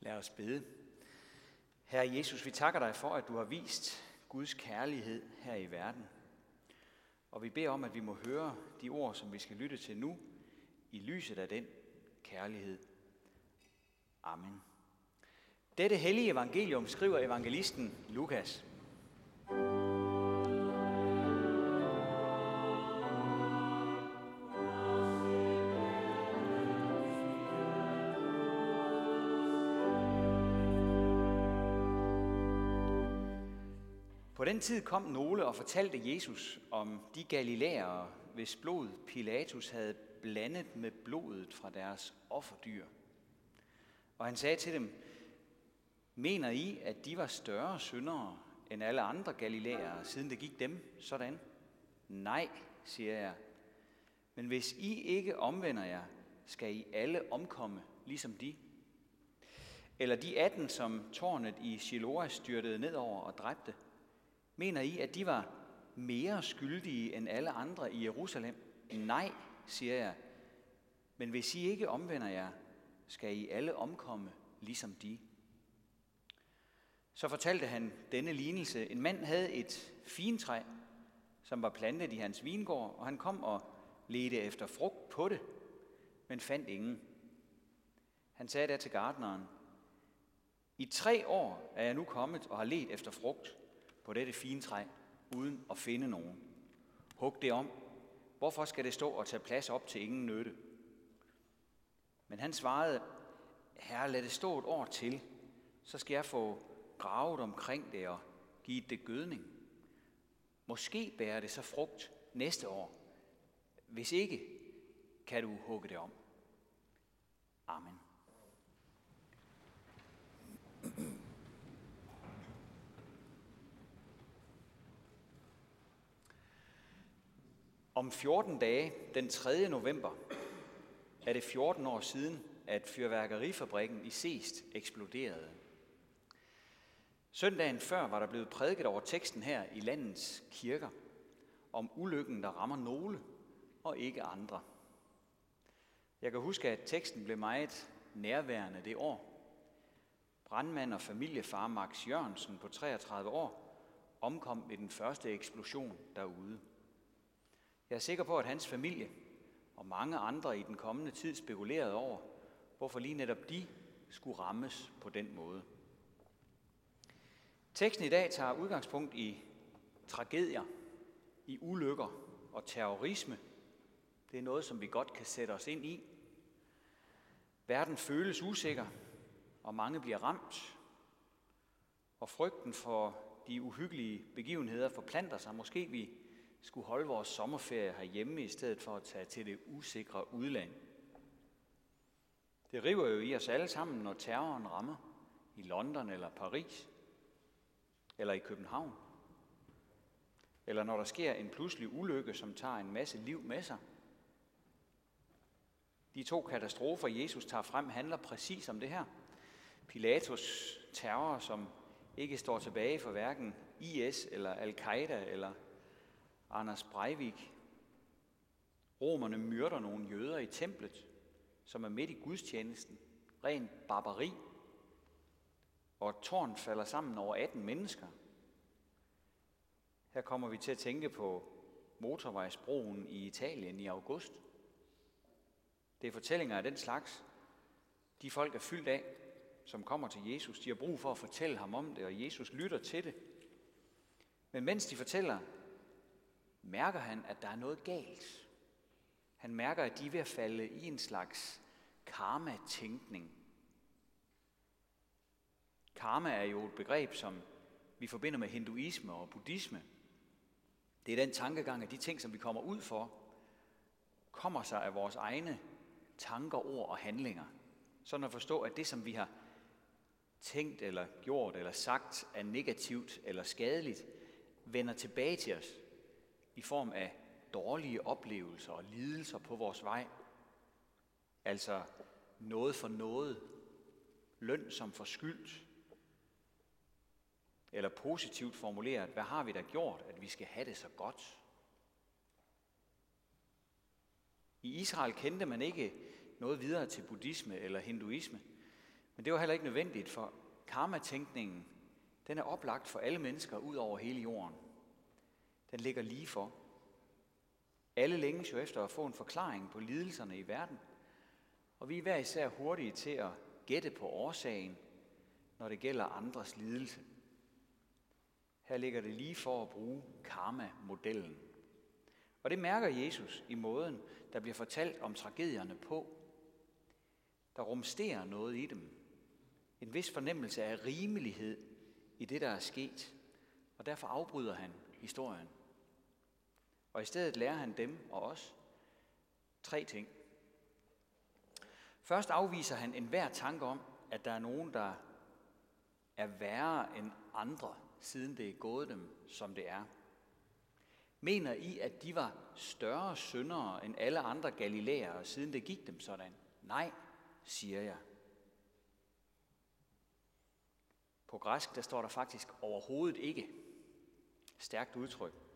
Lad os bede. Herre Jesus, vi takker dig for, at du har vist Guds kærlighed her i verden. Og vi beder om, at vi må høre de ord, som vi skal lytte til nu, i lyset af den kærlighed. Amen. Dette hellige evangelium skriver evangelisten Lukas. På den tid kom nogle og fortalte Jesus om de galilæere, hvis blod Pilatus havde blandet med blodet fra deres offerdyr. Og han sagde til dem, mener I, at de var større syndere end alle andre galilæere, siden det gik dem sådan? Nej, siger jeg. Men hvis I ikke omvender jer, skal I alle omkomme, ligesom de. Eller de 18, som tårnet i Shiloah styrtede nedover og dræbte – Mener I, at de var mere skyldige end alle andre i Jerusalem? Nej, siger jeg. Men hvis I ikke omvender jer, skal I alle omkomme, ligesom de. Så fortalte han denne lignelse. En mand havde et fintræ, som var plantet i hans vingård, og han kom og ledte efter frugt på det, men fandt ingen. Han sagde da til gardneren, i tre år er jeg nu kommet og har let efter frugt, på dette fine træ, uden at finde nogen. Hug det om. Hvorfor skal det stå og tage plads op til ingen nytte? Men han svarede, herre, lad det stå et år til, så skal jeg få gravet omkring det og give det gødning. Måske bærer det så frugt næste år. Hvis ikke, kan du hugge det om. Amen. Om 14 dage, den 3. november, er det 14 år siden, at fyrværkerifabrikken i Seest eksploderede. Søndagen før var der blevet prædiket over teksten her i landets kirker om ulykken, der rammer nogle og ikke andre. Jeg kan huske, at teksten blev meget nærværende det år. Brandmand og familiefar Max Jørgensen på 33 år omkom ved den første eksplosion derude. Jeg er sikker på, at hans familie og mange andre i den kommende tid spekulerede over, hvorfor lige netop de skulle rammes på den måde. Teksten i dag tager udgangspunkt i tragedier, i ulykker og terrorisme. Det er noget, som vi godt kan sætte os ind i. Verden føles usikker, og mange bliver ramt. Og frygten for de uhyggelige begivenheder forplanter sig. Måske vi skulle holde vores sommerferie herhjemme, i stedet for at tage til det usikre udland. Det river jo i os alle sammen, når terroren rammer i London eller Paris, eller i København. Eller når der sker en pludselig ulykke, som tager en masse liv med sig. De to katastrofer, Jesus tager frem, handler præcis om det her. Pilatus terror, som ikke står tilbage for hverken IS eller Al-Qaida eller Anders Breivik. Romerne myrder nogle jøder i templet, som er midt i gudstjenesten. Ren barbari. Og et tårn falder sammen over 18 mennesker. Her kommer vi til at tænke på motorvejsbroen i Italien i august. Det er fortællinger af den slags. De folk er fyldt af, som kommer til Jesus. De har brug for at fortælle ham om det, og Jesus lytter til det. Men mens de fortæller, mærker han, at der er noget galt. Han mærker, at de er ved at falde i en slags karma-tænkning. Karma er jo et begreb, som vi forbinder med hinduisme og buddhisme. Det er den tankegang, at de ting, som vi kommer ud for, kommer sig af vores egne tanker, ord og handlinger. Sådan at forstå, at det, som vi har tænkt eller gjort eller sagt er negativt eller skadeligt, vender tilbage til os i form af dårlige oplevelser og lidelser på vores vej. Altså noget for noget, løn som for skyld, eller positivt formuleret, hvad har vi da gjort, at vi skal have det så godt? I Israel kendte man ikke noget videre til buddhisme eller hinduisme, Men det var heller ikke nødvendigt, for karmatænkningen, den er oplagt for alle mennesker ud over hele jorden. Den ligger lige for. Alle længes jo efter at få en forklaring på lidelserne i verden, og vi er hver især hurtige til at gætte på årsagen, når det gælder andres lidelse. Her ligger det lige for at bruge karma-modellen. Og det mærker Jesus i måden, der bliver fortalt om tragedierne på. Der rumsterer noget i dem. En vis fornemmelse af rimelighed i det, der er sket. Og derfor afbryder han historien. Og i stedet lærer han dem og os tre ting. Først afviser han enhver tanke om, at der er nogen, der er værre end andre, siden det er gået dem, som det er. Mener I, at de var større syndere end alle andre galilæere, siden det gik dem sådan? Nej, siger jeg. På græsk, der står der faktisk overhovedet ikke. Stærkt udtryk.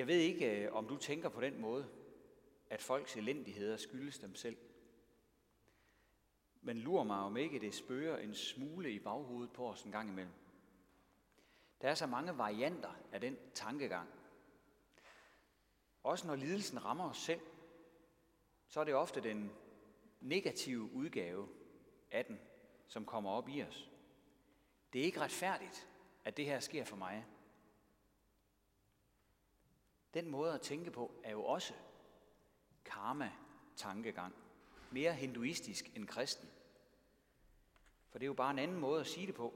Jeg ved ikke, øh, om du tænker på den måde, at folks elendigheder skyldes dem selv. Men lurer mig om ikke det spørger en smule i baghovedet på os en gang imellem. Der er så mange varianter af den tankegang. Også når lidelsen rammer os selv, så er det ofte den negative udgave af den, som kommer op i os. Det er ikke retfærdigt, at det her sker for mig. Den måde at tænke på er jo også karma-tankegang. Mere hinduistisk end kristen. For det er jo bare en anden måde at sige det på.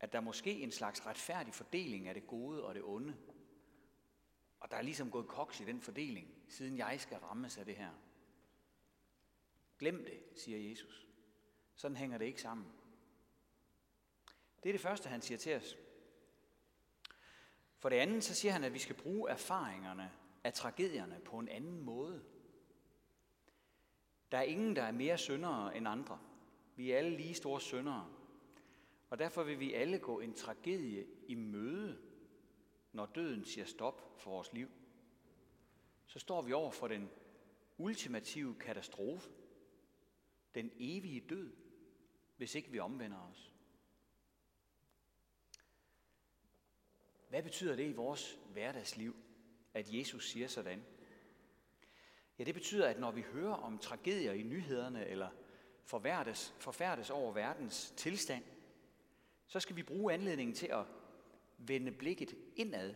At der er måske en slags retfærdig fordeling af det gode og det onde. Og der er ligesom gået koks i den fordeling, siden jeg skal rammes af det her. Glem det, siger Jesus. Sådan hænger det ikke sammen. Det er det første, han siger til os. For det andet, så siger han, at vi skal bruge erfaringerne af tragedierne på en anden måde. Der er ingen, der er mere syndere end andre. Vi er alle lige store syndere. Og derfor vil vi alle gå en tragedie i møde, når døden siger stop for vores liv. Så står vi over for den ultimative katastrofe. Den evige død, hvis ikke vi omvender os. Hvad betyder det i vores hverdagsliv, at Jesus siger sådan? Ja, det betyder, at når vi hører om tragedier i nyhederne eller forfærdes, forfærdes over verdens tilstand, så skal vi bruge anledningen til at vende blikket indad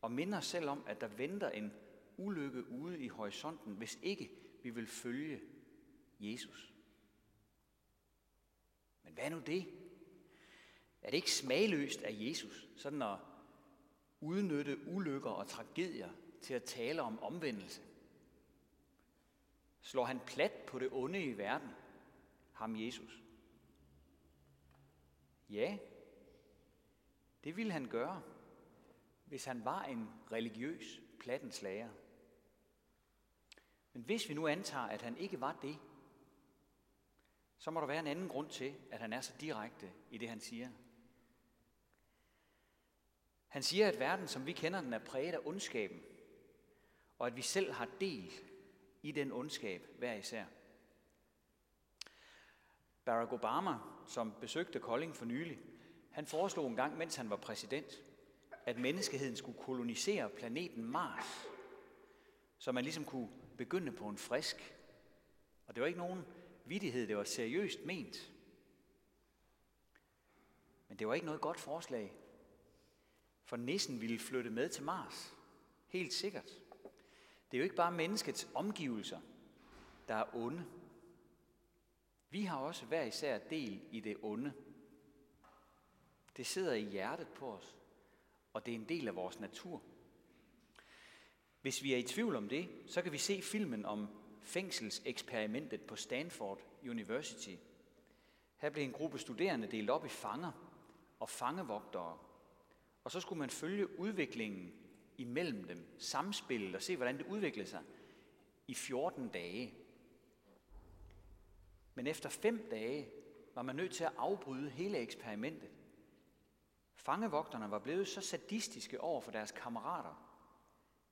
og minde os selv om, at der venter en ulykke ude i horisonten, hvis ikke vi vil følge Jesus. Men hvad er nu det? Er det ikke smagløst af Jesus, sådan at udnytte ulykker og tragedier til at tale om omvendelse? Slår han plat på det onde i verden, ham Jesus? Ja, det ville han gøre, hvis han var en religiøs plattenslager. Men hvis vi nu antager, at han ikke var det, så må der være en anden grund til, at han er så direkte i det, han siger. Han siger, at verden, som vi kender den, er præget af ondskaben, og at vi selv har del i den ondskab hver især. Barack Obama, som besøgte Kolding for nylig, han foreslog en gang, mens han var præsident, at menneskeheden skulle kolonisere planeten Mars, så man ligesom kunne begynde på en frisk. Og det var ikke nogen vidighed, det var seriøst ment. Men det var ikke noget godt forslag, for nissen ville flytte med til Mars. Helt sikkert. Det er jo ikke bare menneskets omgivelser, der er onde. Vi har også hver især del i det onde. Det sidder i hjertet på os, og det er en del af vores natur. Hvis vi er i tvivl om det, så kan vi se filmen om fængselseksperimentet på Stanford University. Her blev en gruppe studerende delt op i fanger og fangevogtere og så skulle man følge udviklingen imellem dem, samspillet og se, hvordan det udviklede sig i 14 dage. Men efter fem dage var man nødt til at afbryde hele eksperimentet. Fangevogterne var blevet så sadistiske over for deres kammerater,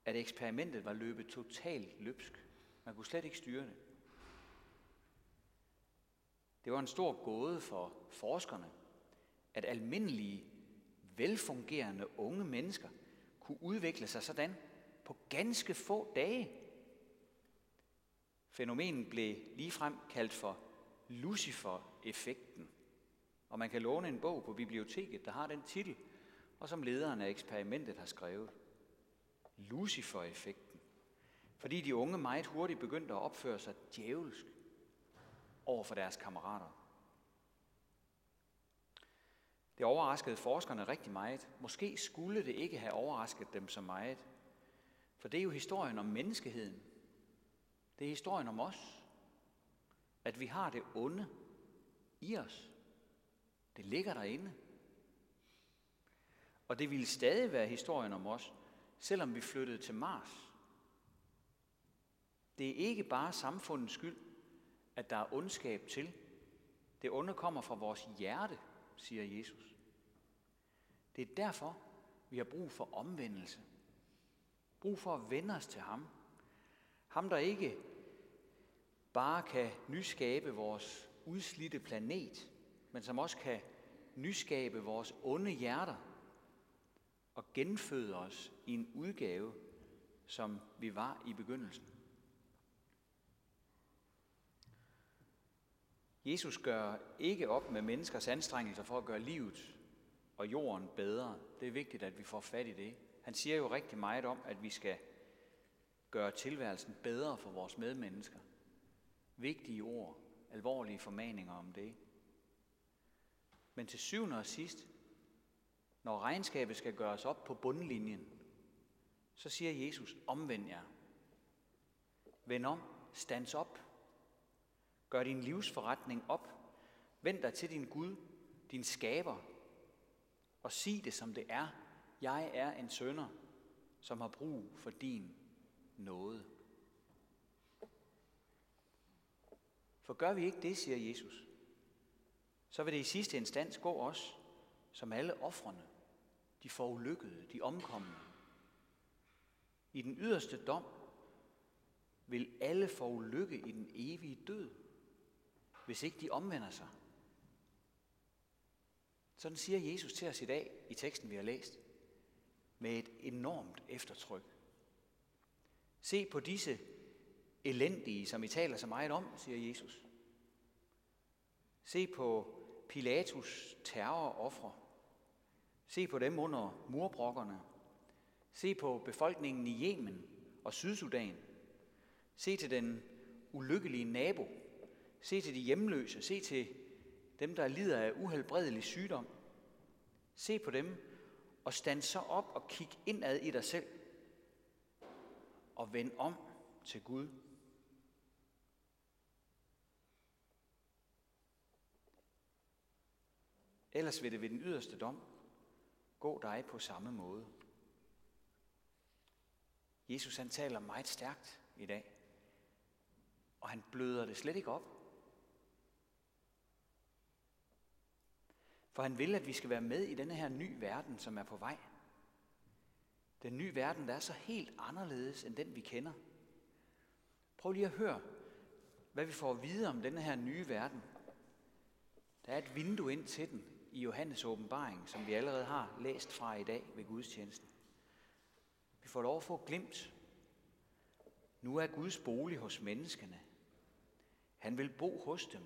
at eksperimentet var løbet totalt løbsk. Man kunne slet ikke styre det. Det var en stor gåde for forskerne, at almindelige, velfungerende unge mennesker kunne udvikle sig sådan på ganske få dage. Fænomenet blev ligefrem kaldt for Lucifer-effekten. Og man kan låne en bog på biblioteket, der har den titel, og som lederen af eksperimentet har skrevet. Lucifer-effekten. Fordi de unge meget hurtigt begyndte at opføre sig djævelsk over for deres kammerater. Det overraskede forskerne rigtig meget. Måske skulle det ikke have overrasket dem så meget. For det er jo historien om menneskeheden. Det er historien om os. At vi har det onde i os. Det ligger derinde. Og det ville stadig være historien om os, selvom vi flyttede til Mars. Det er ikke bare samfundets skyld, at der er ondskab til. Det onde kommer fra vores hjerte, siger Jesus. Det er derfor, vi har brug for omvendelse. Brug for at vende os til ham. Ham, der ikke bare kan nyskabe vores udslidte planet, men som også kan nyskabe vores onde hjerter og genføde os i en udgave, som vi var i begyndelsen. Jesus gør ikke op med menneskers anstrengelser for at gøre livet og jorden bedre. Det er vigtigt, at vi får fat i det. Han siger jo rigtig meget om, at vi skal gøre tilværelsen bedre for vores medmennesker. Vigtige ord, alvorlige formaninger om det. Men til syvende og sidst, når regnskabet skal gøres op på bundlinjen, så siger Jesus, omvend jer. Vend om, stands op. Gør din livsforretning op. Vend dig til din Gud, din skaber, og sig det som det er. Jeg er en sønder, som har brug for din nåde. For gør vi ikke det, siger Jesus, så vil det i sidste instans gå os, som alle offrene, de forulykkede, de omkomne. I den yderste dom vil alle forulykke i den evige død, hvis ikke de omvender sig. Sådan siger Jesus til os i dag i teksten, vi har læst, med et enormt eftertryk. Se på disse elendige, som I taler så meget om, siger Jesus. Se på Pilatus terroroffre. Se på dem under murbrokkerne. Se på befolkningen i Yemen og Sydsudan. Se til den ulykkelige nabo. Se til de hjemløse. Se til dem, der lider af uhelbredelig sygdom. Se på dem og stand så op og kig indad i dig selv og vend om til Gud. Ellers vil det ved den yderste dom gå dig på samme måde. Jesus han taler meget stærkt i dag, og han bløder det slet ikke op. For han vil, at vi skal være med i denne her nye verden, som er på vej. Den nye verden, der er så helt anderledes end den, vi kender. Prøv lige at høre, hvad vi får at vide om denne her nye verden. Der er et vindue ind til den i Johannes åbenbaring, som vi allerede har læst fra i dag ved gudstjenesten. Vi får lov at få glimt. Nu er Guds bolig hos menneskene. Han vil bo hos dem,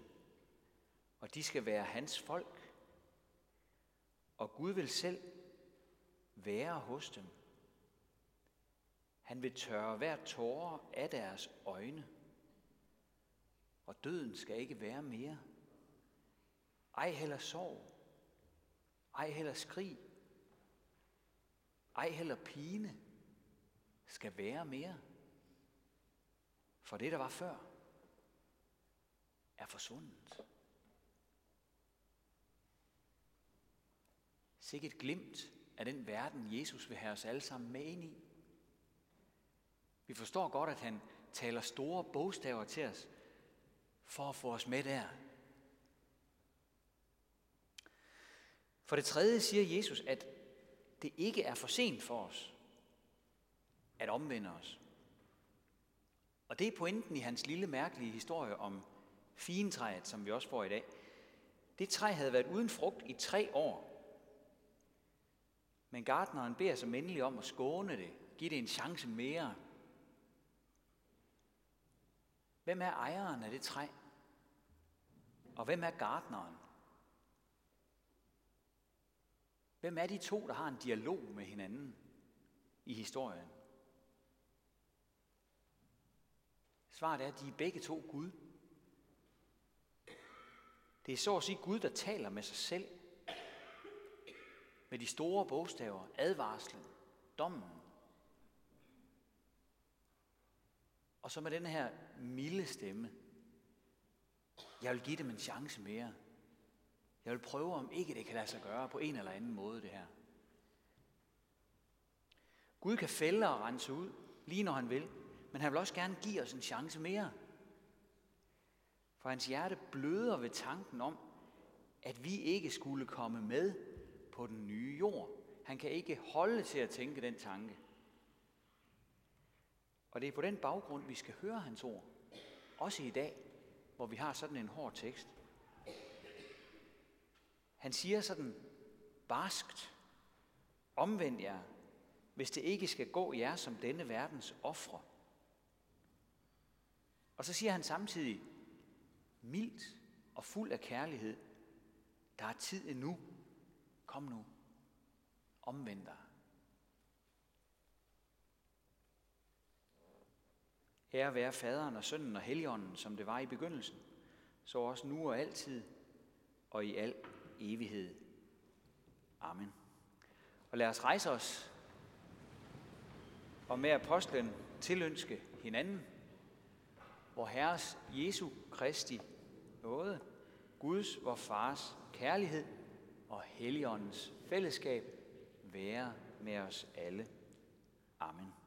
og de skal være hans folk. Og Gud vil selv være hos dem. Han vil tørre hver tårer af deres øjne. Og døden skal ikke være mere. Ej heller sorg. Ej heller skrig. Ej heller pine skal være mere. For det, der var før, er forsvundet. Sikke et glimt af den verden, Jesus vil have os alle sammen med ind i. Vi forstår godt, at han taler store bogstaver til os, for at få os med der. For det tredje siger Jesus, at det ikke er for sent for os. at omvende os. Og det er pointen i hans lille mærkelige historie om fintræet, som vi også får i dag. Det træ havde været uden frugt i tre år. Men gardneren beder så endelig om at skåne det, give det en chance mere. Hvem er ejeren af det træ? Og hvem er gardneren? Hvem er de to, der har en dialog med hinanden i historien? Svaret er, at de er begge to Gud. Det er så at sige Gud, der taler med sig selv. Med de store bogstaver, advarslen, dommen. Og så med den her milde stemme. Jeg vil give dem en chance mere. Jeg vil prøve, om ikke det kan lade sig gøre på en eller anden måde, det her. Gud kan fælde og rense ud, lige når han vil, men han vil også gerne give os en chance mere. For hans hjerte bløder ved tanken om, at vi ikke skulle komme med på den nye jord. Han kan ikke holde til at tænke den tanke. Og det er på den baggrund, vi skal høre hans ord. Også i dag, hvor vi har sådan en hård tekst. Han siger sådan barskt, omvend jer, hvis det ikke skal gå jer som denne verdens ofre. Og så siger han samtidig, mildt og fuld af kærlighed, der er tid endnu. Kom nu. Omvend dig. Ære være faderen og sønnen og helligånden, som det var i begyndelsen, så også nu og altid og i al evighed. Amen. Og lad os rejse os og med apostlen tilønske hinanden, hvor Herres Jesu Kristi nåde, Guds, vor Fars kærlighed og Helligåndens fællesskab være med os alle. Amen.